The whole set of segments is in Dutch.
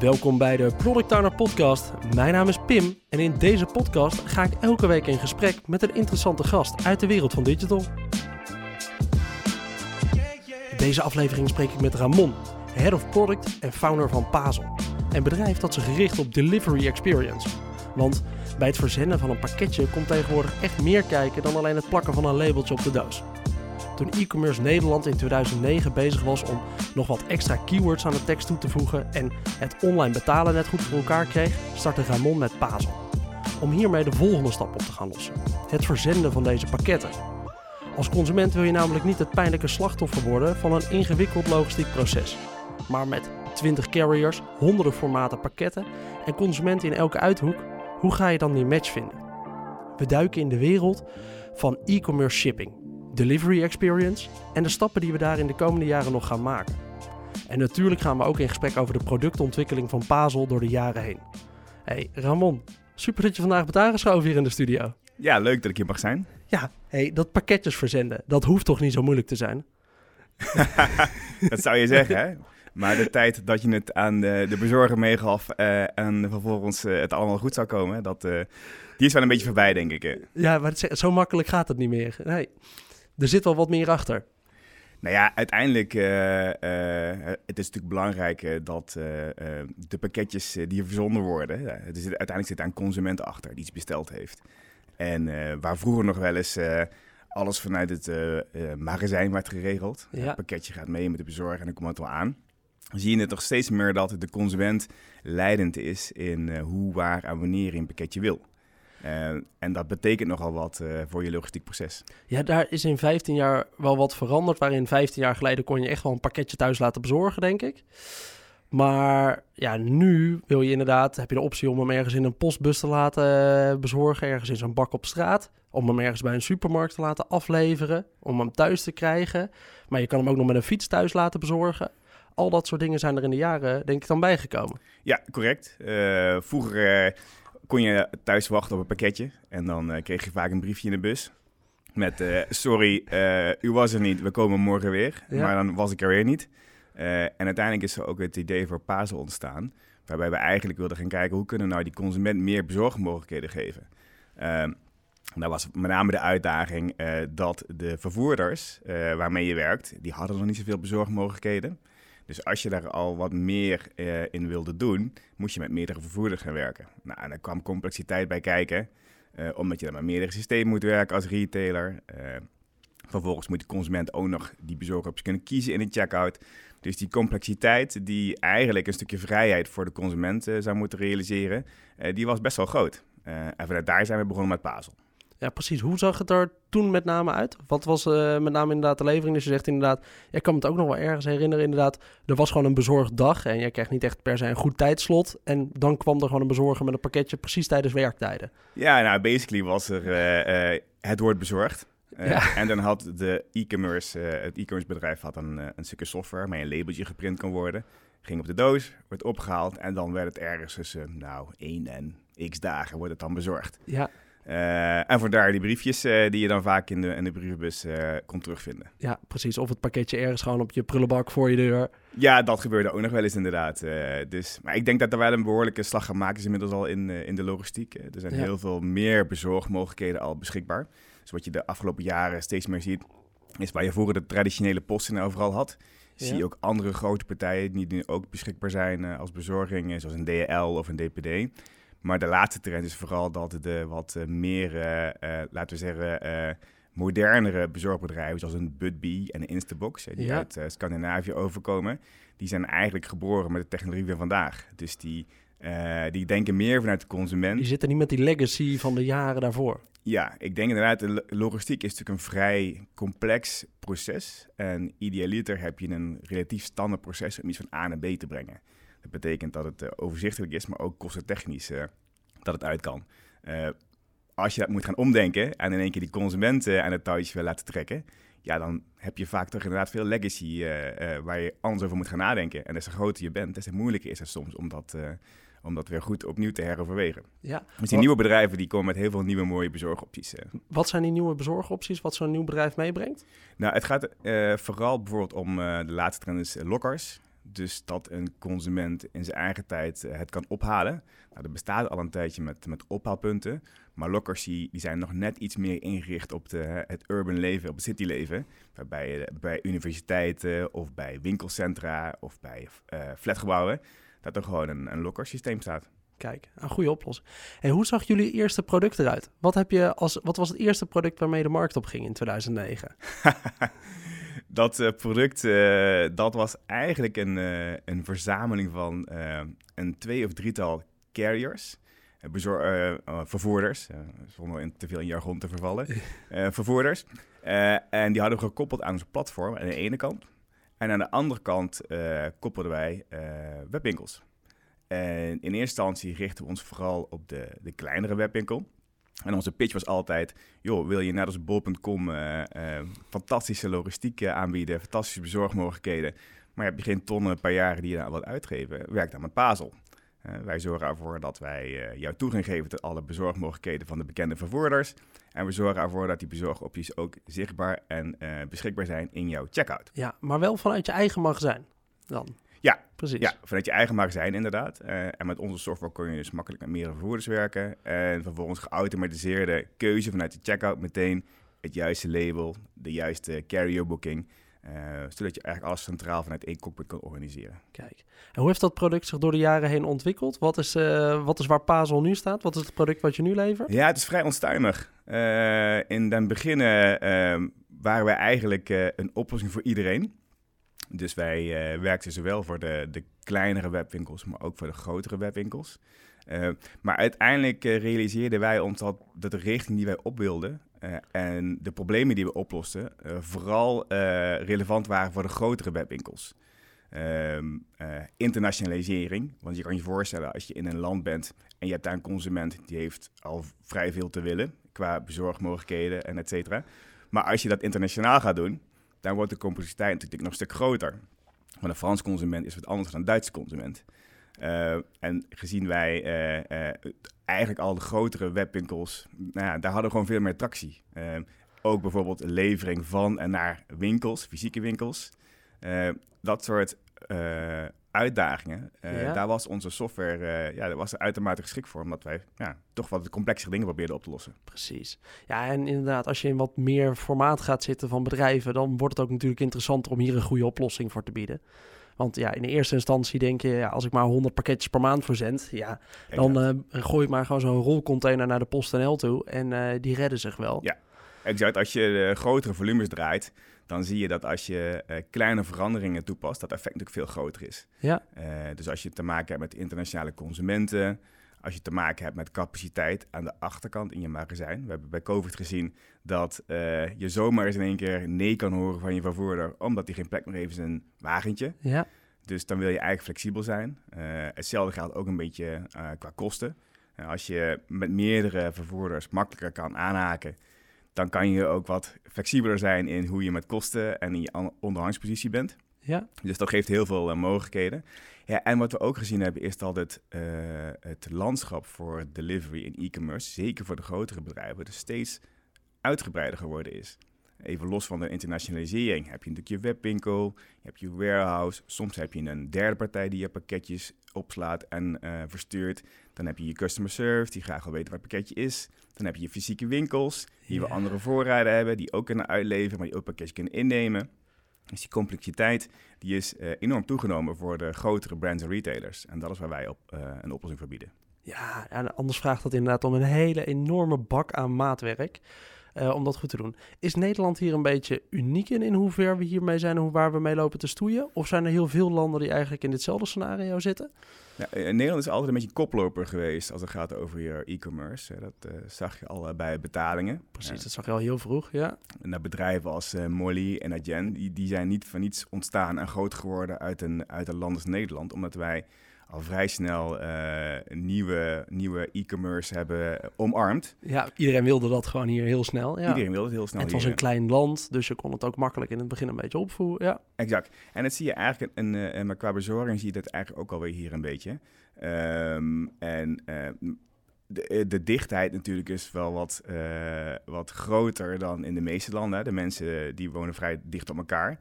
Welkom bij de Product Owner Podcast. Mijn naam is Pim en in deze podcast ga ik elke week in gesprek met een interessante gast uit de wereld van digital. In deze aflevering spreek ik met Ramon, Head of Product en founder van Pazel. Een bedrijf dat zich richt op delivery experience. Want bij het verzenden van een pakketje komt tegenwoordig echt meer kijken dan alleen het plakken van een labeltje op de doos. Toen e-commerce Nederland in 2009 bezig was om nog wat extra keywords aan de tekst toe te voegen en het online betalen net goed voor elkaar kreeg, startte Ramon met Pazel. Om hiermee de volgende stap op te gaan lossen: het verzenden van deze pakketten. Als consument wil je namelijk niet het pijnlijke slachtoffer worden van een ingewikkeld logistiek proces. Maar met 20 carriers, honderden formaten pakketten en consumenten in elke uithoek, hoe ga je dan die match vinden? We duiken in de wereld van e-commerce shipping, delivery experience en de stappen die we daar in de komende jaren nog gaan maken. En natuurlijk gaan we ook in gesprek over de productontwikkeling van Pazel door de jaren heen. Hey Ramon, super dat je vandaag bent aangeschoven hier in de studio. Ja, leuk dat ik hier mag zijn. Ja, hey, dat pakketjes verzenden, dat hoeft toch niet zo moeilijk te zijn? dat zou je zeggen, hè? Maar de tijd dat je het aan de, de bezorger meegaf uh, en vervolgens uh, het allemaal goed zou komen, dat, uh, die is wel een beetje voorbij, denk ik. Ja, maar het, zo makkelijk gaat het niet meer. Nee, er zit wel wat meer achter. Nou ja, uiteindelijk uh, het is natuurlijk belangrijk dat de pakketjes die verzonden worden, het is, uiteindelijk zit daar een consument achter die iets besteld heeft. En waar vroeger nog wel eens alles vanuit het magazijn werd geregeld, ja. het pakketje gaat mee met de bezorger en dan komt het wel aan zie je het toch steeds meer dat de consument leidend is in hoe, waar en wanneer je een pakketje wil. Uh, en dat betekent nogal wat uh, voor je logistiek proces. Ja, daar is in 15 jaar wel wat veranderd. Waarin 15 jaar geleden kon je echt wel een pakketje thuis laten bezorgen, denk ik. Maar ja, nu wil je inderdaad, heb je de optie om hem ergens in een postbus te laten bezorgen, ergens in zo'n bak op straat. Om hem ergens bij een supermarkt te laten afleveren, om hem thuis te krijgen. Maar je kan hem ook nog met een fiets thuis laten bezorgen al dat soort dingen zijn er in de jaren, denk ik, dan bijgekomen. Ja, correct. Uh, vroeger uh, kon je thuis wachten op een pakketje. En dan uh, kreeg je vaak een briefje in de bus. Met, sorry, u was er niet, we komen morgen weer. Ja. Maar dan was ik er weer niet. en uiteindelijk is er ook het idee voor Pazel ontstaan. Waarbij we eigenlijk wilden gaan kijken, hoe kunnen we nou die consument meer bezorgmogelijkheden geven? Ehm, dat was met name de uitdaging dat de vervoerders waarmee je werkt, die hadden nog niet zoveel bezorgmogelijkheden. Dus als je daar al wat meer uh, in wilde doen, moest je met meerdere vervoerders gaan werken. Nou, en daar kwam complexiteit bij kijken, uh, omdat je dan met meerdere systemen moet werken als retailer. Uh, vervolgens moet de consument ook nog die bezorgers kunnen kiezen in de checkout. Dus die complexiteit die eigenlijk een stukje vrijheid voor de consument zou moeten realiseren, die was best wel groot. en vanuit daar zijn we begonnen met Pazel. Ja, precies. Hoe zag het er toen met name uit? Wat was uh, met name inderdaad de levering? Dus je zegt inderdaad, ik kan me het ook nog wel ergens herinneren inderdaad. Er was gewoon een bezorgd dag en je kreeg niet echt per se een goed tijdslot. En dan kwam er gewoon een bezorger met een pakketje precies tijdens werktijden. Ja, nou basically was er, uh, uh, het wordt bezorgd. Ja. En dan had de e-commerce, het e-commerce bedrijf had een, een stukje software waar een labeltje geprint kan worden. Ging op de doos, wordt opgehaald en dan werd het ergens tussen nou, één en x dagen wordt het dan bezorgd. Ja. Uh, en vandaar die briefjes uh, die je dan vaak in de, in de brievenbus uh, kon terugvinden. Ja, precies. Of het pakketje ergens gewoon op je prullenbak voor je deur. Ja, dat gebeurde ook nog wel eens inderdaad. dus, maar ik denk dat er wel een behoorlijke slag gemaakt is inmiddels al in, in de logistiek. er zijn ja. heel veel meer bezorgmogelijkheden al beschikbaar. Dus wat je de afgelopen jaren steeds meer ziet, is waar je vroeger de traditionele posten overal had. Ja. Zie je ook andere grote partijen die nu ook beschikbaar zijn als bezorging, zoals een DHL of een DPD. Maar de laatste trend is vooral dat de wat uh, meer, uh, uh, laten we zeggen, modernere bezorgbedrijven, zoals een Budbee en een Instabox, die ja. uit Scandinavië overkomen, die zijn eigenlijk geboren met de technologie van vandaag. Dus die, die denken meer vanuit de consument. Die zitten niet met die legacy van de jaren daarvoor. Ja, ik denk inderdaad, de logistiek is natuurlijk een vrij complex proces. En idealiter heb je een relatief standaard proces om iets van A naar B te brengen. Dat betekent dat het uh, overzichtelijk is, maar ook kostentechnisch uh, dat het uit kan. Uh, als je dat moet gaan omdenken en in één keer die consumenten aan het touwtje wil laten trekken, ja, dan heb je vaak toch inderdaad veel legacy waar je anders over moet gaan nadenken. En des te groter je bent, des te moeilijker is het soms om dat, om dat weer goed opnieuw te heroverwegen. Ja. Dus die nieuwe bedrijven die komen met heel veel nieuwe mooie bezorgopties. Wat zijn die nieuwe bezorgopties, wat zo'n nieuw bedrijf meebrengt? Nou, het gaat vooral bijvoorbeeld om de laatste trend is lockers. Dus dat een consument in zijn eigen tijd eh, het kan ophalen. Nou, dat bestaat al een tijdje met, met ophaalpunten. Maar lockers die, die zijn nog net iets meer ingericht op de, het urban leven, op het cityleven. Waarbij je bij universiteiten of bij winkelcentra of bij uh, flatgebouwen... dat er gewoon een, een lockersysteem staat. Kijk, een goede oplossing. En hoe zag jullie eerste product eruit? Wat, heb je als, wat was het eerste product waarmee de markt op ging in 2009? dat uh, product, uh, dat was eigenlijk een, uh, een verzameling van een twee of drietal carriers. vervoerders, zonder in te veel in jargon te vervallen. vervoerders. en die hadden we gekoppeld aan onze platform aan de ene kant. En aan de andere kant koppelden wij webwinkels. En in eerste instantie richten we ons vooral op de, de kleinere webwinkel. En onze pitch was altijd, joh, wil je net als bol.com uh, uh, fantastische logistiek uh, aanbieden, fantastische bezorgmogelijkheden, maar heb je geen tonnen per jaar die je daar wat uitgeven, werk dan met Pazel. wij zorgen ervoor dat wij jou toegang geven tot alle bezorgmogelijkheden van de bekende vervoerders. En we zorgen ervoor dat die bezorgopties ook zichtbaar en beschikbaar zijn in jouw checkout. Ja, maar wel vanuit je eigen magazijn dan? Ja, precies. Ja, vanuit je eigen magazijn inderdaad. Uh, en met onze software kun je dus makkelijk met meerdere vervoerders werken. En vervolgens geautomatiseerde keuze vanuit de checkout meteen het juiste label, de juiste carrier booking. Uh, zodat je eigenlijk alles centraal vanuit één cockpit kan organiseren. Kijk, en hoe heeft dat product zich door de jaren heen ontwikkeld? Wat is, uh, wat is waar Pazel nu staat? Wat is het product wat je nu levert? Ja, het is vrij onstuimig. in den beginnen ehm, waren wij eigenlijk een oplossing voor iedereen. Dus wij uh, werkten zowel voor de, de kleinere webwinkels, maar ook voor de grotere webwinkels. Uh, maar uiteindelijk uh, realiseerden wij ons dat, dat de richting die wij op wilden en de problemen die we oplosten, vooral relevant waren voor de grotere webwinkels. Ehm, internationalisering, want je kan je voorstellen als je in een land bent en je hebt daar een consument die heeft al vrij veel te willen qua bezorgmogelijkheden en et cetera. Maar als je dat internationaal gaat doen, dan wordt de complexiteit natuurlijk nog een stuk groter. Want een Frans consument is wat anders dan een Duitse consument. Uh, en gezien wij uh, uh, eigenlijk al de grotere webwinkels, nou ja, daar hadden we gewoon veel meer tractie. ook bijvoorbeeld levering van en naar winkels, fysieke winkels. dat soort uitdagingen. Uh, Daar was onze software uh, ja, was er uitermate geschikt voor, omdat wij ja, toch wat complexere dingen probeerden op te lossen. Precies. Ja, en inderdaad, als je in wat meer formaat gaat zitten van bedrijven, dan wordt het ook natuurlijk interessanter om hier een goede oplossing voor te bieden. Want ja, in de eerste instantie denk je, ja, als ik maar 100 pakketjes per maand verzend, ja, dan uh, gooi ik maar gewoon zo'n rolcontainer naar de PostNL toe en die redden zich wel. Ja, exact. Als je grotere volumes draait, dan zie je dat als je uh, kleine veranderingen toepast, dat effect natuurlijk veel groter is. Ja. Uh, dus als je te maken hebt met internationale consumenten, als je te maken hebt met capaciteit aan de achterkant in je magazijn. We hebben bij COVID gezien dat uh, je zomaar eens in één keer nee kan horen van je vervoerder, omdat hij geen plek meer heeft in zijn wagentje. Ja. Dus dan wil je eigenlijk flexibel zijn. hetzelfde geldt ook een beetje qua kosten. als je met meerdere vervoerders makkelijker kan aanhaken dan kan je ook wat flexibeler zijn in hoe je met kosten en in je onderhandspositie bent. Ja. Dus dat geeft heel veel uh, mogelijkheden. Ja, en wat we ook gezien hebben is dat het, uh, het landschap voor delivery en e-commerce, zeker voor de grotere bedrijven, dus steeds uitgebreider geworden is. Even los van de internationalisering heb je natuurlijk je webwinkel, je hebt je warehouse. Soms heb je een derde partij die je pakketjes opslaat en uh, verstuurt. Dan heb je je customer service, die graag wil weten waar het pakketje is. Dan heb je je fysieke winkels, die yeah. we andere voorraden hebben, die ook kunnen uitleveren, maar die ook pakketjes kunnen innemen. Dus die complexiteit die is uh, enorm toegenomen voor de grotere brands en retailers. En dat is waar wij op, uh, een oplossing voor bieden. Ja, en anders vraagt dat inderdaad om een hele enorme bak aan maatwerk. Uh, om dat goed te doen. Is Nederland hier een beetje uniek in, in hoever we hiermee zijn en hoe waar we mee lopen te stoeien? Of zijn er heel veel landen die eigenlijk in ditzelfde scenario zitten? Ja, Nederland is altijd een beetje koploper geweest als het gaat over je e-commerce. Dat uh, zag je al bij betalingen. Precies, dat zag je al heel vroeg, ja. En bedrijven als Molly en Adyen, die, die zijn niet van niets ontstaan en groot geworden uit een, uit een land als Nederland. Omdat wij al vrij snel uh, nieuwe, nieuwe e-commerce hebben omarmd. Ja, iedereen wilde dat gewoon hier heel snel. Ja. Iedereen wilde het heel snel. En het was een klein land, dus je kon het ook makkelijk in het begin een beetje opvoeren. Ja. Exact. En dat zie je eigenlijk, een, uh, maar qua bezorging zie je dat eigenlijk ook alweer hier een beetje. Um, en uh, de, de, dichtheid natuurlijk is wel wat, wat groter dan in de meeste landen. De mensen die wonen vrij dicht op elkaar.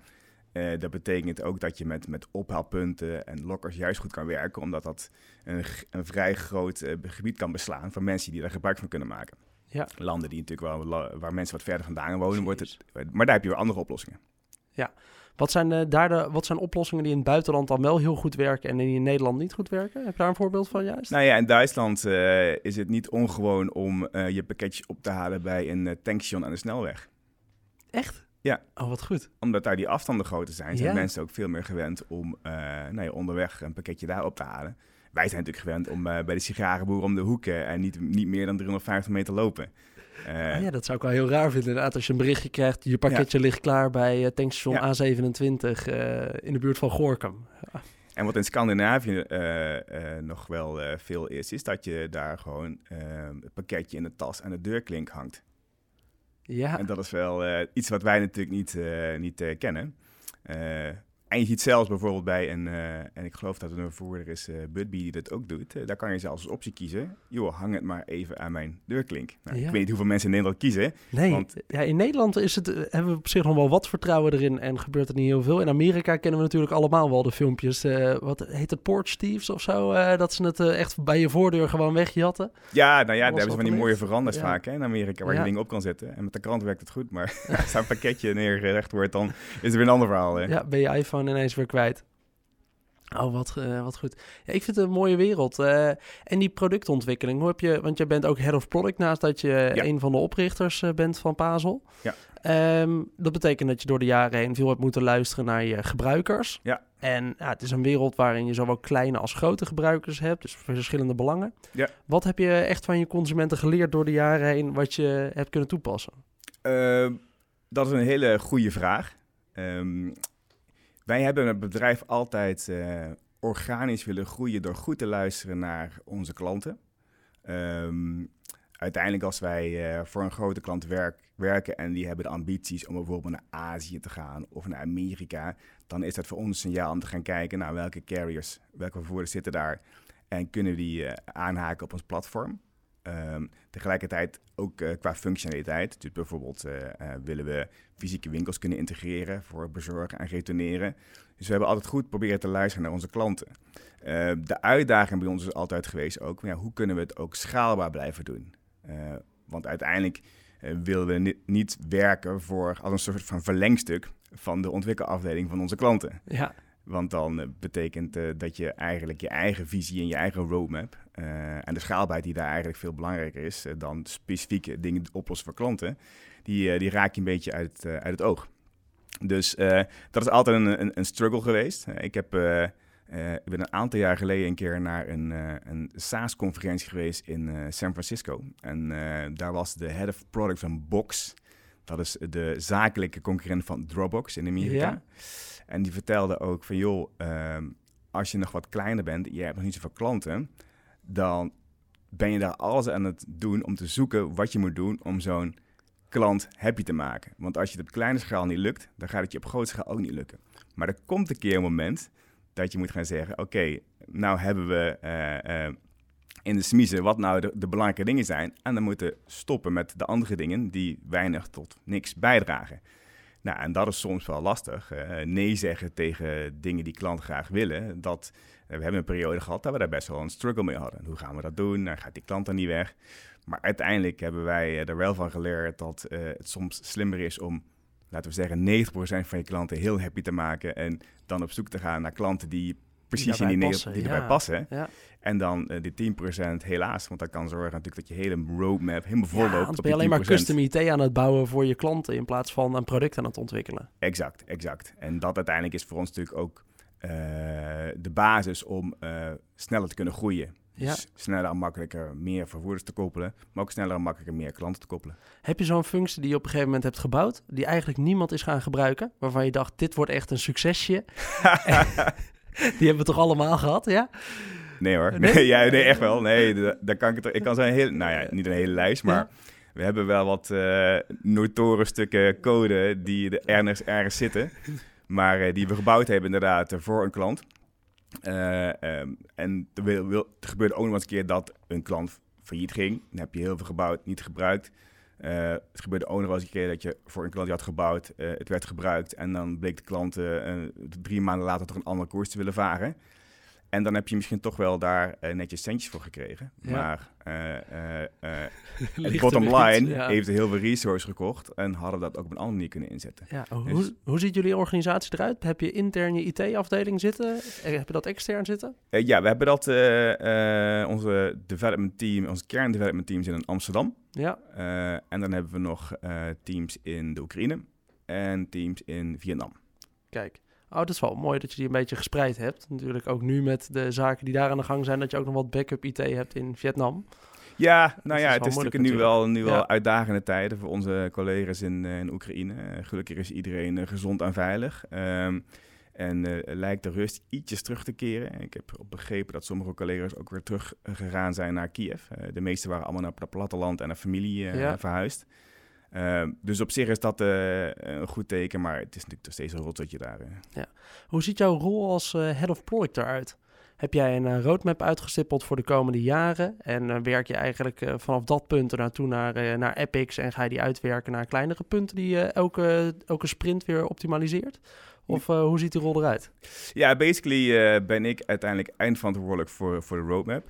Uh, dat betekent ook dat je met, met ophaalpunten en lokkers juist goed kan werken, omdat dat een, een vrij groot uh, gebied kan beslaan van mensen die daar gebruik van kunnen maken. Ja. Landen die natuurlijk wel, waar mensen wat verder vandaan wonen, wordt het, maar daar heb je weer andere oplossingen. Ja, wat zijn, uh, daar de, wat zijn oplossingen die in het buitenland dan wel heel goed werken en die in Nederland niet goed werken? Heb je daar een voorbeeld van juist? Nou ja, in Duitsland is het niet ongewoon om je pakketjes op te halen bij een tankstation aan de snelweg. Echt? Ja. Oh, wat goed. Omdat daar die afstanden groter zijn, zijn mensen ook veel meer gewend om nou ja, onderweg een pakketje daar op te halen. Wij zijn natuurlijk gewend om bij de sigarenboer om de hoeken en niet, niet meer dan 350 meter lopen. Uh, ja, dat zou ik wel heel raar vinden. Inderdaad, als je een berichtje krijgt, je pakketje ligt klaar bij uh, tankstation A27 uh, in de buurt van Gorkum. En wat in Scandinavië nog wel veel is, is dat je daar gewoon het pakketje in de tas aan de deurklink hangt. Ja. En dat is wel iets wat wij natuurlijk niet, niet kennen. En je ziet zelfs bijvoorbeeld bij een, uh, en ik geloof dat het een vervoerder is, uh, Budbee, die dat ook doet. Uh, daar kan je zelfs als optie kiezen. Joh, hang het maar even aan mijn deurklink. Nou, Ik weet niet hoeveel mensen in Nederland kiezen. Nee, want... ja, in Nederland is het, hebben we op zich nog wel wat vertrouwen erin en gebeurt er niet heel veel. In Amerika kennen we natuurlijk allemaal wel de filmpjes. wat heet het, Porch Thieves of zo? dat ze het echt bij je voordeur gewoon wegjatten. Ja, nou ja, daar hebben ze van die mooie veranders vaak hè, in Amerika, waar je dingen op kan zetten. En met de krant werkt het goed, maar als daar een pakketje neergelegd wordt, dan is er weer een ander verhaal. Hè? Ja, ben je iPhone ineens weer kwijt. Oh, wat, uh, wat goed. Ja, ik vind het een mooie wereld. Uh, en die productontwikkeling, hoe heb je... Want jij bent ook head of product naast dat je een van de oprichters uh, bent van Pazel. Ja. Um, dat betekent dat je door de jaren heen veel hebt moeten luisteren naar je gebruikers. Ja. En ja, het is een wereld waarin je zowel kleine als grote gebruikers hebt. Dus verschillende belangen. Ja. Wat heb je echt van je consumenten geleerd door de jaren heen... wat je hebt kunnen toepassen? Ehm, dat is een hele goede vraag. Um, wij hebben het bedrijf altijd uh, organisch willen groeien door goed te luisteren naar onze klanten. Um, uiteindelijk als wij uh, voor een grote klant werk, werken en die hebben de ambities om bijvoorbeeld naar Azië te gaan of naar Amerika, dan is dat voor ons een signaal om te gaan kijken naar welke carriers, welke vervoerders zitten daar en kunnen die uh, aanhaken op ons platform. Um, tegelijkertijd ook uh, qua functionaliteit. Dus bijvoorbeeld uh, uh, willen we fysieke winkels kunnen integreren voor bezorgen en retourneren. Dus we hebben altijd goed proberen te luisteren naar onze klanten. Ehm, de uitdaging bij ons is altijd geweest ook, ja, hoe kunnen we het ook schaalbaar blijven doen? want uiteindelijk willen we ni niet werken voor als een soort van verlengstuk van de ontwikkelafdeling van onze klanten. Ja. Want dan betekent dat je eigenlijk je eigen visie en je eigen roadmap uh, en de schaalbaarheid die daar eigenlijk veel belangrijker is dan specifieke dingen oplossen voor klanten, die, die raak je een beetje uit, uit het oog. Dus dat is altijd een, een, een struggle geweest. ik, heb, ik ben een aantal jaar geleden een keer naar een, een SaaS-conferentie geweest in San Francisco. En daar was de head of product van Box. Dat is de zakelijke concurrent van Dropbox in Amerika. Ja. En die vertelde ook van, joh, ehm, als je nog wat kleiner bent, je hebt nog niet zoveel klanten, dan ben je daar alles aan het doen om te zoeken wat je moet doen om zo'n klant happy te maken. Want als je het op kleine schaal niet lukt, dan gaat het je op grote schaal ook niet lukken. Maar er komt een keer een moment dat je moet gaan zeggen, oké, nou hebben we uh, uh, in de smiezen wat nou de, belangrijke dingen zijn. En dan moeten stoppen met de andere dingen die weinig tot niks bijdragen. Nou, en dat is soms wel lastig. Uh, nee zeggen tegen dingen die klanten graag willen. Dat, we hebben een periode gehad dat we daar best wel een struggle mee hadden. Hoe gaan we dat doen? Dan gaat die klant dan niet weg. Maar uiteindelijk hebben wij er wel van geleerd dat uh, het soms slimmer is om, laten we zeggen, 90% van je klanten heel happy te maken. En dan op zoek te gaan naar klanten die precies die in die, passen, die erbij passen. Ja. En dan uh, die 10% helaas, want dat kan zorgen natuurlijk dat je hele roadmap helemaal vol loopt. Ja, ben je alleen maar custom IT aan het bouwen voor je klanten in plaats van een product aan het ontwikkelen. Exact, exact. En dat uiteindelijk is voor ons natuurlijk ook uh, de basis om uh, sneller te kunnen groeien. Ja. Dus sneller en makkelijker meer vervoerders te koppelen, maar ook sneller en makkelijker meer klanten te koppelen. Heb je zo'n functie die je op een gegeven moment hebt gebouwd, die eigenlijk niemand is gaan gebruiken, waarvan je dacht, dit wordt echt een succesje? Die hebben we toch allemaal gehad, ja? Nee hoor. Nee, ja, nee echt wel. Nee, daar kan ik het. Ik kan zijn hele, nou ja, niet een hele lijst, maar we hebben wel wat uh, notoren stukken code die er ergens, ergens zitten, maar uh, die we gebouwd hebben inderdaad voor een klant. Uh, um, en er, wil, gebeurde ook nog eens een keer dat een klant failliet ging. Dan heb je heel veel gebouwd, niet gebruikt. het gebeurde ook nog eens een keer dat je voor een klant had gebouwd, het werd gebruikt en dan bleek de klant drie maanden later toch een andere koers te willen varen. En dan heb je misschien toch wel daar uh, netjes centjes voor gekregen. Maar uh, bottom line heeft heel veel resources gekocht en hadden dat ook op een andere manier kunnen inzetten. Ja, hoe, dus- hoe ziet jullie organisatie eruit? Heb je intern je IT-afdeling zitten? Heb je dat extern zitten? ja, we hebben dat, onze development team, onze kerndevelopment teams in Amsterdam. Ja. en dan hebben we nog teams in de Oekraïne en teams in Vietnam. Kijk. Oh, dat is wel mooi dat je die een beetje gespreid hebt. Natuurlijk ook nu met de zaken die daar aan de gang zijn, dat je ook nog wat backup IT hebt in Vietnam. Ja, nou ja, het is natuurlijk nu wel, nu wel uitdagende tijden voor onze collega's in, uh, in Oekraïne. Uh, gelukkig is iedereen uh, gezond en veilig. Um, en lijkt de rust ietsjes terug te keren. Ik heb begrepen dat sommige collega's ook weer teruggegaan zijn naar Kiev. de meeste waren allemaal naar het platteland en naar familie ja. verhuisd. Ehm, dus op zich is dat uh, een goed teken, maar het is natuurlijk nog steeds een rotzotje daar. Ja. Hoe ziet jouw rol als uh, head of product eruit? Heb jij een roadmap uitgestippeld voor de komende jaren? En werk je eigenlijk vanaf dat punt naartoe naar, naar epics en ga je die uitwerken naar kleinere punten die je elke, elke sprint weer optimaliseert? Of hoe ziet die rol eruit? Ja, basically ben ik uiteindelijk eindverantwoordelijk voor, voor de roadmap.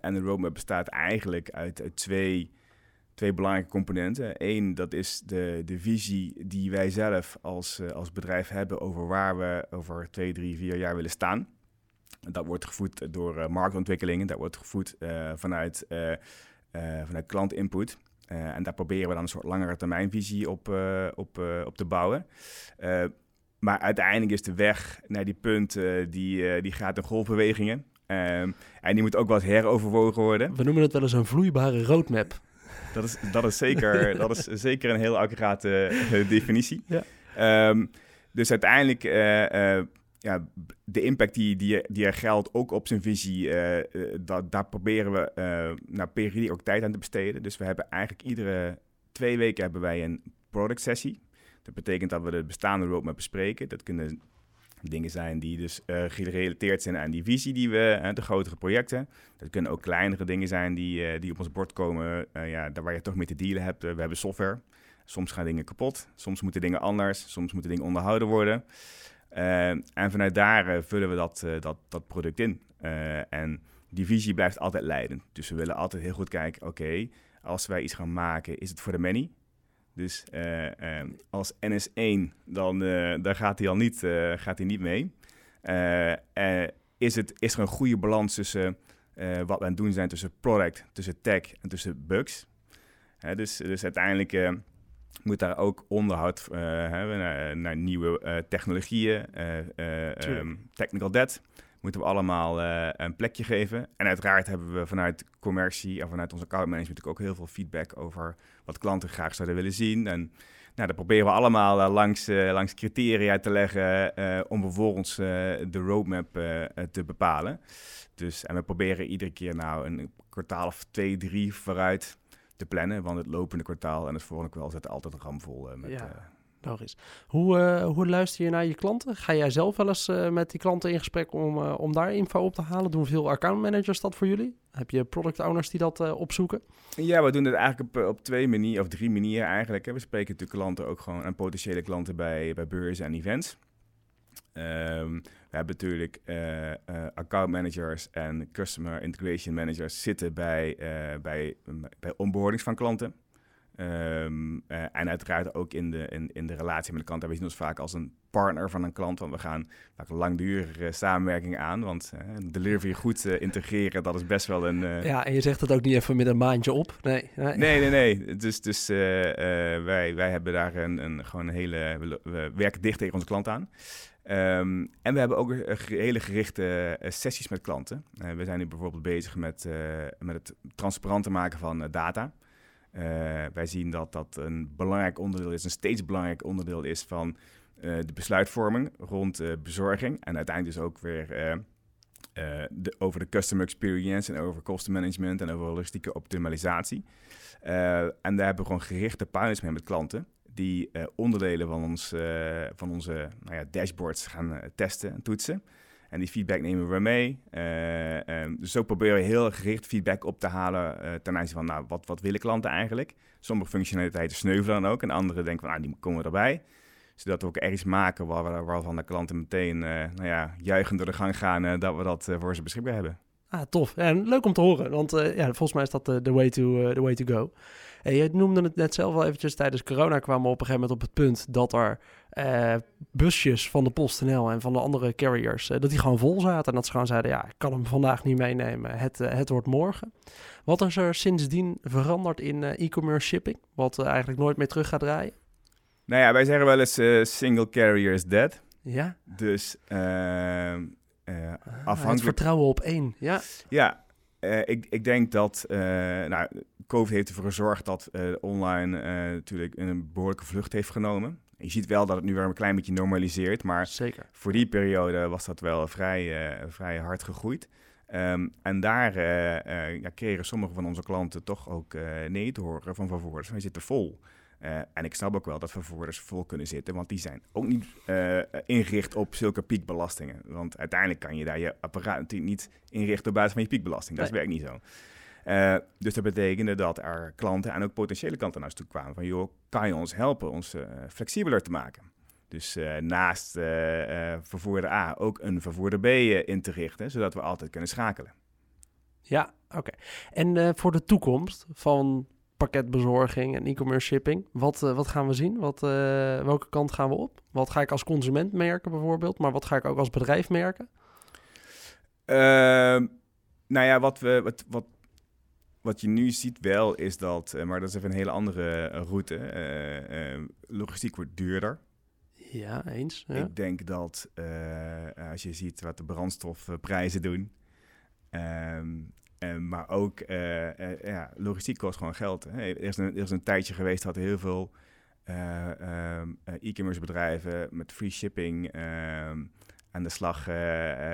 en de roadmap bestaat eigenlijk uit, uit twee twee belangrijke componenten. Eén, dat is de, de visie die wij zelf als, uh, als bedrijf hebben over waar we over twee, drie, vier jaar willen staan. Dat wordt gevoed door uh, marktontwikkelingen, dat wordt gevoed uh, vanuit, vanuit klantinput. en daar proberen we dan een soort langere termijnvisie op, op, op te bouwen. maar uiteindelijk is de weg naar die punt, die, die gaat in golfbewegingen. en die moet ook eens heroverwogen worden. We noemen het wel eens een vloeibare roadmap. Dat is, dat is, zeker, dat is zeker een heel accurate uh, definitie. Ja. Um, dus uiteindelijk, uh, uh, ja, de impact die, die, die er geldt, ook op zijn visie, dat, daar proberen we naar periode ook tijd aan te besteden. Dus we hebben eigenlijk iedere twee weken hebben wij een product sessie. Dat betekent dat we de bestaande roadmap bespreken. Dat kunnen dingen zijn die dus uh, gerelateerd zijn aan die visie die we, uh, de grotere projecten. Dat kunnen ook kleinere dingen zijn die, uh, die op ons bord komen, ja, daar waar je toch mee te dealen hebt. we hebben software. Soms gaan dingen kapot, soms moeten dingen anders, soms moeten dingen onderhouden worden. en vanuit daar vullen we dat, dat, dat product in. en die visie blijft altijd leidend. Dus we willen altijd heel goed kijken, oké, als wij iets gaan maken, is het voor de many? Dus uh, uh, als NS1, dan, uh, dan gaat hij al niet, gaat hij niet mee. is, het, is er een goede balans tussen wat we aan het doen zijn tussen product, tussen tech en tussen bugs? dus, dus uiteindelijk moet daar ook onderhoud hebben naar, naar, nieuwe technologieën, um, technical debt moeten we allemaal uh, een plekje geven. En uiteraard hebben we vanuit commercie en vanuit onze account management ook heel veel feedback over wat klanten graag zouden willen zien. En nou, dat proberen we allemaal uh, langs, uh, langs criteria te leggen om vervolgens de roadmap te bepalen. Dus, en we proberen iedere keer nou een kwartaal of twee, drie vooruit te plannen. Want het lopende kwartaal en het volgende kwartaal zit altijd ramvol met... Ja Logisch. Hoe, uh, hoe luister je naar je klanten? Ga jij zelf wel eens uh, met die klanten in gesprek om, uh, om daar info op te halen? Doen veel accountmanagers dat voor jullie? Heb je product owners die dat opzoeken? Ja, we doen het eigenlijk op, op twee manieren, of drie manieren eigenlijk. We spreken natuurlijk klanten ook gewoon en potentiële klanten bij, bij beurzen en events. Um, we hebben natuurlijk account managers en customer integration managers zitten bij, bij, bij van klanten. Ehm, eh, en uiteraard ook in de, in, in de relatie met de klant. We zien ons vaak als een partner van een klant. Want we gaan vaak langdurige samenwerking aan. Want uh, delivery goed uh, integreren, dat is best wel een... Ja, en je zegt het ook niet even met een maandje op. Nee, nee, nee. nee, nee. Dus, dus wij, wij hebben daar een, een, gewoon een hele... We, werken dicht tegen onze klant aan. Um, en we hebben ook hele gerichte sessies met klanten. we zijn nu bijvoorbeeld bezig met, met het transparanter maken van data. Uh, wij zien dat dat een belangrijk onderdeel is, een steeds belangrijk onderdeel is van uh, de besluitvorming rond uh, bezorging. En uiteindelijk dus ook weer de, over de customer experience en over kostenmanagement en over logistieke optimalisatie. en daar hebben we gewoon gerichte pilots mee met klanten die onderdelen van, ons, van onze nou ja, dashboards gaan testen en toetsen. En die feedback nemen we mee. Uh, dus zo proberen we heel gericht feedback op te halen ten aanzien van, nou, wat, wat willen klanten eigenlijk? Sommige functionaliteiten sneuvelen dan ook en andere denken van, nou, die komen erbij zodat we ook ergens maken waar, waarvan de klanten meteen uh, nou ja, juichend door de gang gaan uh, dat we dat uh, voor ze beschikbaar hebben. Ah, tof. En leuk om te horen, want ja, volgens mij is dat de way, to, way to go. En je noemde het net zelf al eventjes, tijdens corona kwamen we op een gegeven moment op het punt dat er busjes van de PostNL en van de andere carriers, dat die gewoon vol zaten. En dat ze gewoon zeiden, ja, ik kan hem vandaag niet meenemen, het, het wordt morgen. Wat is er sindsdien veranderd in e-commerce shipping, wat eigenlijk nooit meer terug gaat draaien? Nou ja, wij zeggen wel eens single carrier is dead. Ja. Dus uh, afhankelijk... Het vertrouwen op één, ja. Ja, ik, ik denk dat... nou, COVID heeft ervoor gezorgd dat online natuurlijk een behoorlijke vlucht heeft genomen. Je ziet wel dat het nu weer een klein beetje normaliseert, maar Zeker. voor die periode was dat wel vrij, vrij hard gegroeid. Um, en daar ja, kregen sommige van onze klanten toch ook nee te horen van vervoerders. Wij zitten vol. Uh, en ik snap ook wel dat vervoerders vol kunnen zitten, want die zijn ook niet uh, ingericht op zulke piekbelastingen. Want uiteindelijk kan je daar je apparaat niet inrichten op basis van je piekbelasting. Dat werkt niet zo. Uh, dus dat betekende dat er klanten en ook potentiële klanten naar ons toe kwamen van, joh, kan je ons helpen ons flexibeler te maken? Dus naast vervoerder A ook een vervoerder B in te richten, zodat we altijd kunnen schakelen. Ja, oké. En voor de toekomst van pakketbezorging en e-commerce shipping. Wat, uh, wat gaan we zien? Wat, uh, welke kant gaan we op? Wat ga ik als consument merken bijvoorbeeld? Maar wat ga ik ook als bedrijf merken? Uh, nou ja, wat, we, wat, wat, wat je nu ziet wel is dat, uh, maar dat is even een hele andere route. logistiek wordt duurder. Ja, eens. Ja. Ik denk dat als je ziet wat de brandstofprijzen doen, Um, uh, maar ook uh, uh, ja, logistiek kost gewoon geld. Hè. Er, is een, er is een tijdje geweest dat heel veel ehm, e-commerce bedrijven met free shipping ehm, aan de slag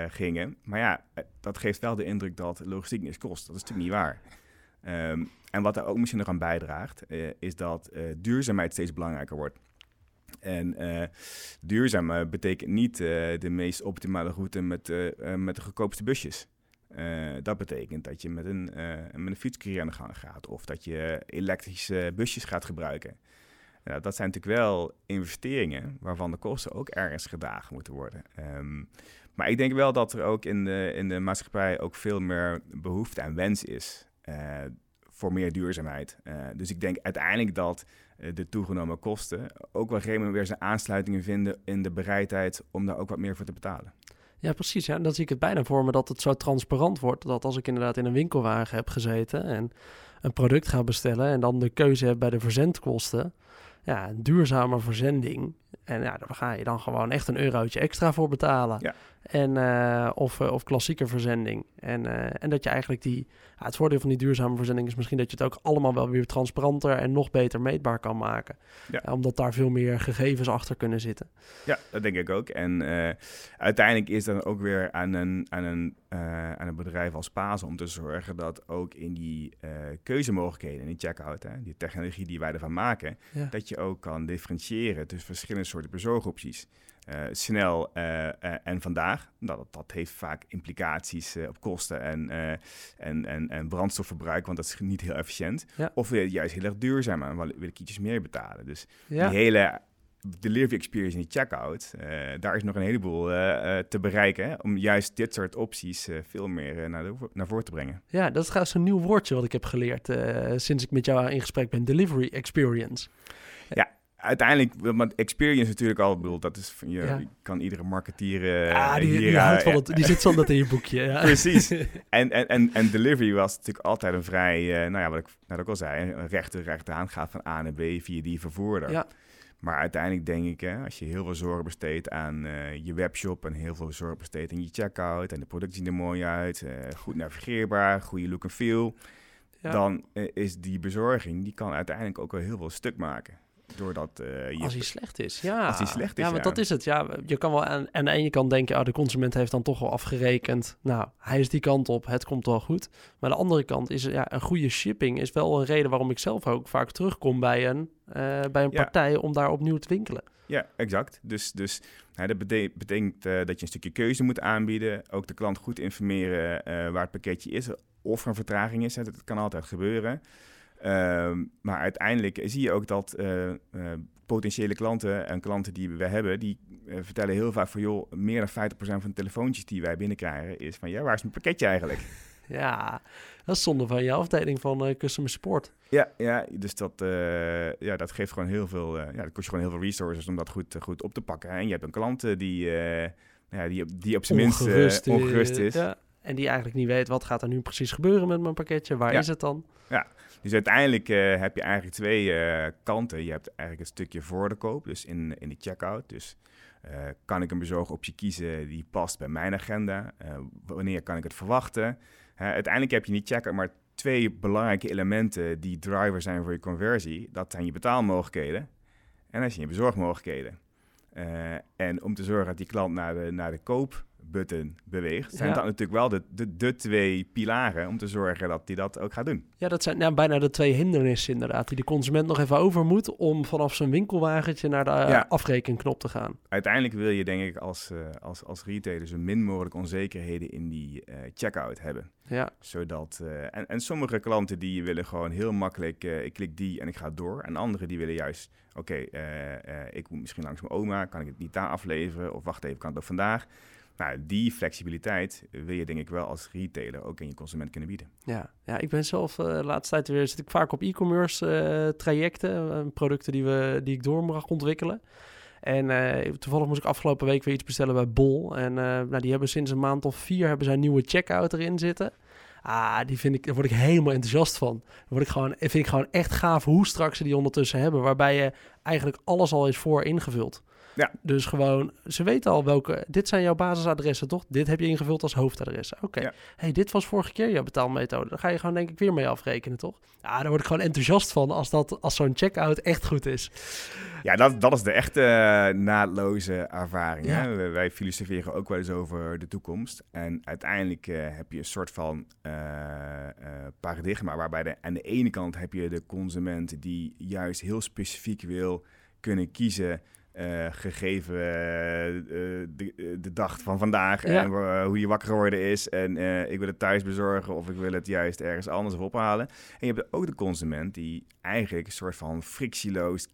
gingen. Maar ja, dat geeft wel de indruk dat logistiek niks kost. Dat is natuurlijk niet waar. Um, en wat er ook misschien nog aan bijdraagt, is dat duurzaamheid steeds belangrijker wordt. En uh, duurzaam betekent niet de meest optimale route met, met de goedkoopste busjes. Uh, dat betekent dat je met een, uh, met een fietscarrière aan de gang gaat of dat je elektrische busjes gaat gebruiken. Uh, dat zijn natuurlijk wel investeringen waarvan de kosten ook ergens gedagen moeten worden. Um, maar ik denk wel dat er ook in de, in de maatschappij ook veel meer behoefte en wens is voor meer duurzaamheid. dus ik denk uiteindelijk dat de toegenomen kosten ook wel een weer zijn aansluitingen vinden in de bereidheid om daar ook wat meer voor te betalen. Ja, precies. Ja. En dan zie ik het bijna voor me dat het zo transparant wordt. Dat als ik inderdaad in een winkelwagen heb gezeten en een product ga bestellen en dan de keuze heb bij de verzendkosten. Ja, een duurzame verzending. En ja, daar ga je dan gewoon echt een eurotje extra voor betalen. Ja. En, uh, of, uh, of klassieke verzending. En, uh, en dat je eigenlijk die... Ja, het voordeel van die duurzame verzending is misschien dat je het ook allemaal wel weer transparanter en nog beter meetbaar kan maken. Ja. omdat daar veel meer gegevens achter kunnen zitten. Ja, dat denk ik ook. En uiteindelijk is dan ook weer aan een, aan een, aan een bedrijf als Paas om te zorgen dat ook in die keuzemogelijkheden, in die checkout, hè, die technologie die wij ervan maken, ja. dat je ook kan differentiëren tussen verschillende soorten bezorgopties. Uh, snel uh, uh, en vandaag. Nou, dat, dat heeft vaak implicaties op kosten en, en, en, en brandstofverbruik, want dat is niet heel efficiënt. Ja. Of wil je juist heel erg duurzaam en wil ik ietsjes meer betalen. Dus ja. die hele delivery experience in die checkout, daar is nog een heleboel te bereiken. Hè, om juist dit soort opties veel meer naar, de, naar voren te brengen. Ja, dat is trouwens een nieuw woordje wat ik heb geleerd sinds ik met jou in gesprek ben. Delivery experience. Uiteindelijk, want experience natuurlijk al, bedoel, dat is je, ja. kan iedere marketeer uh, ah, die, hier, die, houdt van het, die zit zonder in je boekje. Ja. Precies. En, en, en, en delivery was natuurlijk altijd een vrij, uh, nou ja, wat ik net ook al zei, een rechte recht aan gaat van A naar B via die vervoerder. Ja. Maar uiteindelijk denk ik, hè, als je heel veel zorg besteedt aan uh, je webshop en heel veel zorg besteedt aan je checkout en de producten zien er mooi uit, goed navigeerbaar, goede look en feel, dan is die bezorging, die kan uiteindelijk ook wel heel veel stuk maken. Doordat, uh, je als hij slecht is, ja. Als hij slecht is, ja. want dat is het. Ja, je kan wel aan, aan de ene kant denken, oh, de consument heeft dan toch wel afgerekend. Nou, hij is die kant op, het komt wel goed. Maar aan de andere kant is ja, een goede shipping is wel een reden waarom ik zelf ook vaak terugkom bij een, uh, bij een Ja. partij om daar opnieuw te winkelen. Ja, exact. Dus, dus dat bete- betekent eh, dat je een stukje keuze moet aanbieden. Ook de klant goed informeren eh, waar het pakketje is. Of er een vertraging is. Hè. Dat kan altijd gebeuren. Ehm, maar uiteindelijk zie je ook dat eh, eh, potentiële klanten en klanten die we hebben, die eh, vertellen heel vaak van joh, meer dan 50% van de telefoontjes die wij binnenkrijgen is van ja, waar is mijn pakketje eigenlijk? Ja, dat is zonde van je afdeling van customer support. Ja, ja dus dat, ja, dat geeft gewoon heel veel, eh, ja, dat kost je gewoon heel veel resources om dat goed, goed op te pakken. En je hebt een klant die, ja, die, op- die op zijn minst ongerust is. Ja, en die eigenlijk niet weet wat gaat er nu precies gebeuren met mijn pakketje. Waar Ja. is het dan? Dus uiteindelijk eh, heb je eigenlijk twee eh, kanten. Je hebt eigenlijk een stukje voor de koop, dus in, in de checkout. Dus eh, kan ik een bezorgoptie kiezen die past bij mijn agenda? Wanneer kan ik het verwachten? Uiteindelijk heb je die checkout maar twee belangrijke elementen die driver zijn voor je conversie. Dat zijn je betaalmogelijkheden en dat zijn je bezorgmogelijkheden. En om te zorgen dat die klant naar de, naar de koopbutton beweegt, zijn Ja. dat natuurlijk wel de, de, de twee pilaren om te zorgen dat hij dat ook gaat doen. Ja, dat zijn nou, bijna de twee hindernissen inderdaad. Die de consument nog even over moet om vanaf zijn winkelwagentje naar de eh, Ja. afrekenknop te gaan. uiteindelijk wil je denk ik als, eh, als, als retailer zo min mogelijk onzekerheden in die eh, checkout hebben. Ja, Zodat, en, en sommige klanten die willen gewoon heel makkelijk, ik klik die en ik ga door. En anderen die willen juist, oké, ik moet misschien langs mijn oma, kan ik het niet daar afleveren? Of wacht even, kan het ook vandaag? Nou, die flexibiliteit wil je denk ik wel als retailer ook in je consument kunnen bieden. ja. ja ik ben zelf eh, de laatste tijd weer zit ik vaak op e-commerce eh, trajecten, eh, producten die, we, die ik door mag ontwikkelen. En toevallig moest ik afgelopen week weer iets bestellen bij Bol. En nou, die hebben sinds een maand of vier hebben zij een nieuwe checkout erin zitten. Ah, die vind ik, daar word ik helemaal enthousiast van. Daar word ik gewoon, vind ik gewoon echt gaaf hoe strak ze die ondertussen hebben. Waarbij je eigenlijk alles al is voor ingevuld. Ja. Dus gewoon, ze weten al welke, dit zijn jouw basisadressen toch? Dit heb je ingevuld als hoofdadres. Oké, Ja. hey, dit was vorige keer jouw betaalmethode. Daar ga je gewoon denk ik weer mee afrekenen, toch? Ja, daar word ik gewoon enthousiast van als, dat, als zo'n checkout echt goed is. Ja, dat, dat is de echte eh, naadloze ervaring. Ja. Hè? Wij- filosoferen ook wel eens over de toekomst. En uiteindelijk eh, heb je een soort van eh, paradigma waarbij de, aan de ene kant heb je de consument die juist heel specifiek wil kunnen kiezen. Eh, gegeven eh, eh, de, de dag van vandaag Ja. en hoe je wakker geworden is. En ik wil het thuis bezorgen of ik wil het juist ergens anders ophalen. En je hebt ook de consument die eigenlijk een soort van frictieloos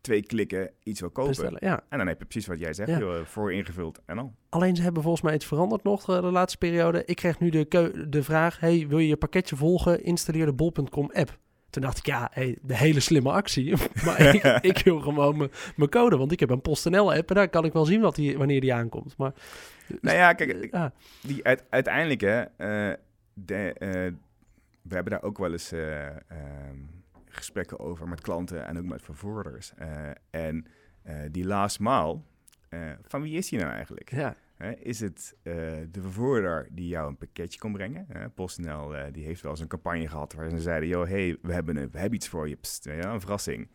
twee klikken iets wil kopen. Bestellen, ja. En dan heb je precies wat jij zegt, Ja. joh, voor ingevuld en al. Alleen ze hebben volgens mij iets veranderd nog de laatste periode. Ik kreeg nu de, de vraag, hey, wil je je pakketje volgen? Installeer de bol.com app. Toen dacht ik, ja, hey, de hele slimme actie. maar ik, ik wil gewoon mijn- code, want ik heb een PostNL app en daar kan ik wel zien wat die, wanneer die aankomt. Maar, Nou ja, kijk, eh, die uit- uiteindelijk, hè, eh, de, eh, we hebben daar ook wel eens eh, ehm, gesprekken over met klanten en ook met vervoerders. En die last mile, eh, van wie is die nou eigenlijk? ja, is het eh, de vervoerder die jou een pakketje kon brengen? Hè, PostNL eh, die heeft wel eens een campagne gehad waar ze zeiden... joh, hey, we hebben, een, hebben iets voor je, ja, een verrassing.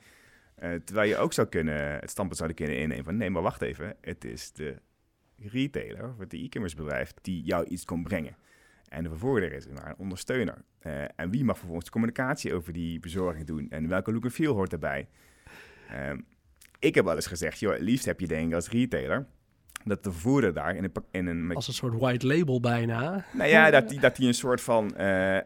Eh, terwijl je ook zou kunnen, het standpunt zouden kunnen innemen van... nee, maar wacht even, het is de retailer of het e-commerce bedrijf die jou iets kon brengen. En de vervoerder is maar een ondersteuner. En wie mag vervolgens de communicatie over die bezorging doen? En welke look en feel hoort daarbij? Ehm, ik heb wel eens gezegd, joh, liefst heb je denk ik als retailer... dat de vervoerder daar in een, in een als een soort white label bijna. nou ja, dat die, dat die een soort van eh,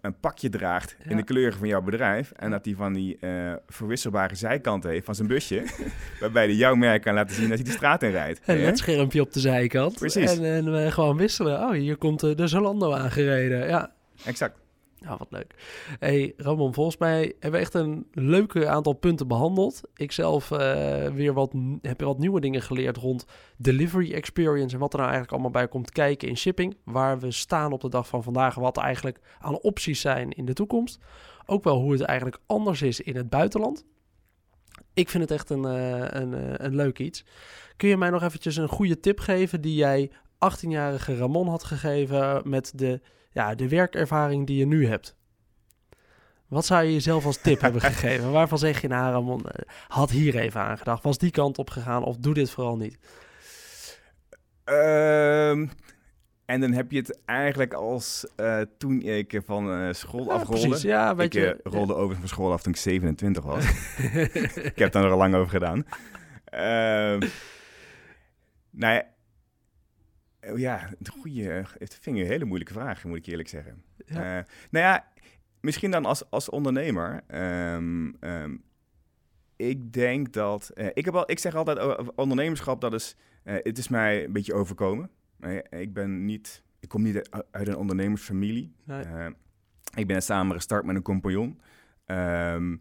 een pakje draagt Ja. in de kleuren van jouw bedrijf. En dat die van die eh, verwisselbare zijkanten heeft van zijn busje. waarbij hij jouw merk kan laten zien als hij de straat in rijdt. Een Ja? ledschermpje op de zijkant. Precies. En, en eh, gewoon wisselen. Oh, hier komt eh, de Zalando aangereden. Ja, Exact. Ja, wat leuk. hey, Ramon, volgens mij hebben we echt een leuke aantal punten behandeld. Ik zelf eh, weer wat, heb wat nieuwe dingen geleerd rond delivery experience en wat er nou eigenlijk allemaal bij komt kijken in shipping. Waar we staan op de dag van vandaag wat eigenlijk aan opties zijn in de toekomst. Ook wel hoe het eigenlijk anders is in het buitenland. Ik vind het echt een, eh, een, eh, een leuk iets. Kun je mij nog eventjes een goede tip geven die jij 18-jarige Ramon had gegeven met de ja, de werkervaring die je nu hebt. Wat zou je jezelf als tip hebben gegeven? Waarvan zeg je, nou Ramon, eh, had hier even aan gedacht. Was die kant op gegaan of doe dit vooral niet? Ehm, en dan heb je het eigenlijk als eh, toen ik van eh, school Ja, afrolde. precies. Ja, weet ik je. rolde over van school af toen ik 27 was. ik heb daar nog lang over gedaan. Ehm nou ja, ja, een goede, het vind ik een hele moeilijke vraag, moet ik eerlijk zeggen. Ja. Eh, nou ja, misschien dan als, als ondernemer. ehm, ehm, ik denk dat. eh, ik, heb al, ik zeg altijd: oh, ondernemerschap, dat is. eh, het is mij een beetje overkomen. Eh, ik ben niet. Ik kom niet uit- een ondernemersfamilie. Nee. Eh, ik ben samen gestart met een compagnon. Ehm,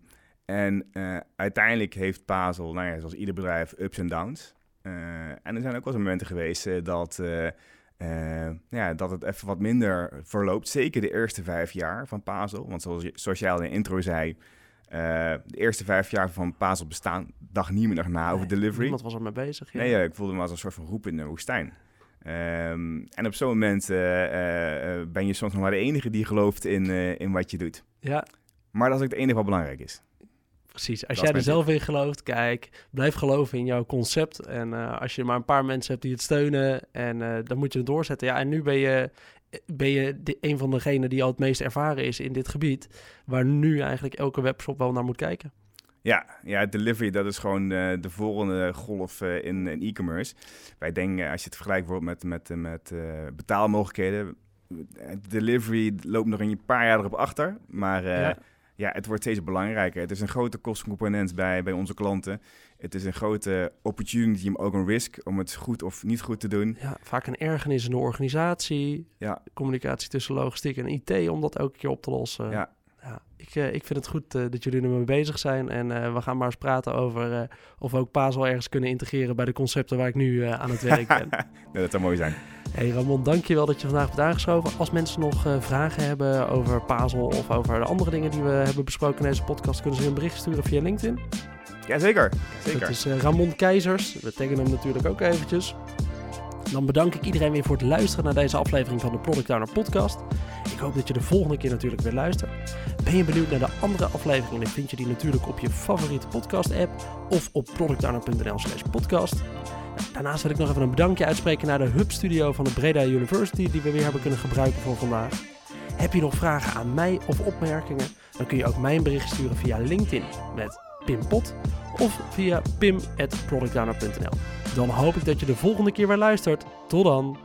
en eh, uiteindelijk heeft Pazel, nou ja, zoals ieder bedrijf, ups en downs. Eh, en er zijn ook wel eens momenten geweest eh, dat, eh, ja, dat het even wat minder verloopt. Zeker de eerste vijf jaar van Pazel. Want zoals, je- zoals jij al in de intro zei, de eerste vijf jaar van Pazel bestaan, dag niet meer na over delivery. Niemand was er mee bezig. Ja. Nee, ja, ik voelde me als een soort van roep in de woestijn. Ehm, en op zo'n moment ben je soms nog maar de enige die gelooft in, in wat je doet. ja, Maar dat is ook het enige wat belangrijk is. Precies. Als Dat jij er zelf in gelooft, kijk, blijf geloven in jouw concept. En eh, als je maar een paar mensen hebt die het steunen, en eh, dan moet je het doorzetten. Ja, en nu ben je, ben je de, een van degenen die al het meest ervaren is in dit gebied, waar nu eigenlijk elke webshop wel naar moet kijken. Ja, ja delivery, dat is gewoon eh, de volgende golf eh, in, in e-commerce. Wij denken, als je het vergelijkt bijvoorbeeld met, met, met eh, betaalmogelijkheden, eh, delivery loopt nog een paar jaar erop achter. Maar eh, Ja. Ja. het wordt steeds belangrijker. Het is een grote kostencomponent bij, bij onze klanten. Het is een grote opportunity, maar ook een risk om het goed of niet goed te doen. Ja, vaak een ergernis in de organisatie, Ja. communicatie tussen logistiek en IT om dat elke keer op te lossen. Ja. Ja, ik, eh, ik vind het goed eh, dat jullie ermee bezig zijn. En eh, we gaan maar eens praten over of we ook Pazel ergens kunnen integreren bij de concepten waar ik nu aan het werk ben. Nee, dat zou mooi zijn. Hey Ramon, dankjewel dat je vandaag bent aangeschoven. Als mensen nog eh, vragen hebben over Pazel of over de andere dingen die we hebben besproken in deze podcast, kunnen ze een bericht sturen via LinkedIn. Jazeker, Dat zeker. is eh, Ramon Keizers. We taggen hem natuurlijk ook eventjes. Dan bedank ik iedereen weer voor het luisteren naar deze aflevering van de Product Owner podcast. Ik hoop dat je de volgende keer natuurlijk weer luistert. Ben je benieuwd naar de andere afleveringen? Dan vind je die natuurlijk op je favoriete podcast app of op productowner.nl slash podcast. Daarnaast wil ik nog even een bedankje uitspreken naar de Hub Studio van de Breda University die we weer hebben kunnen gebruiken voor vandaag. Heb je nog vragen aan mij of opmerkingen? Dan kun je ook mij een bericht sturen via LinkedIn met Pim Pot of via pim.productowner.nl. Dan hoop ik dat je de volgende keer weer luistert. Tot dan!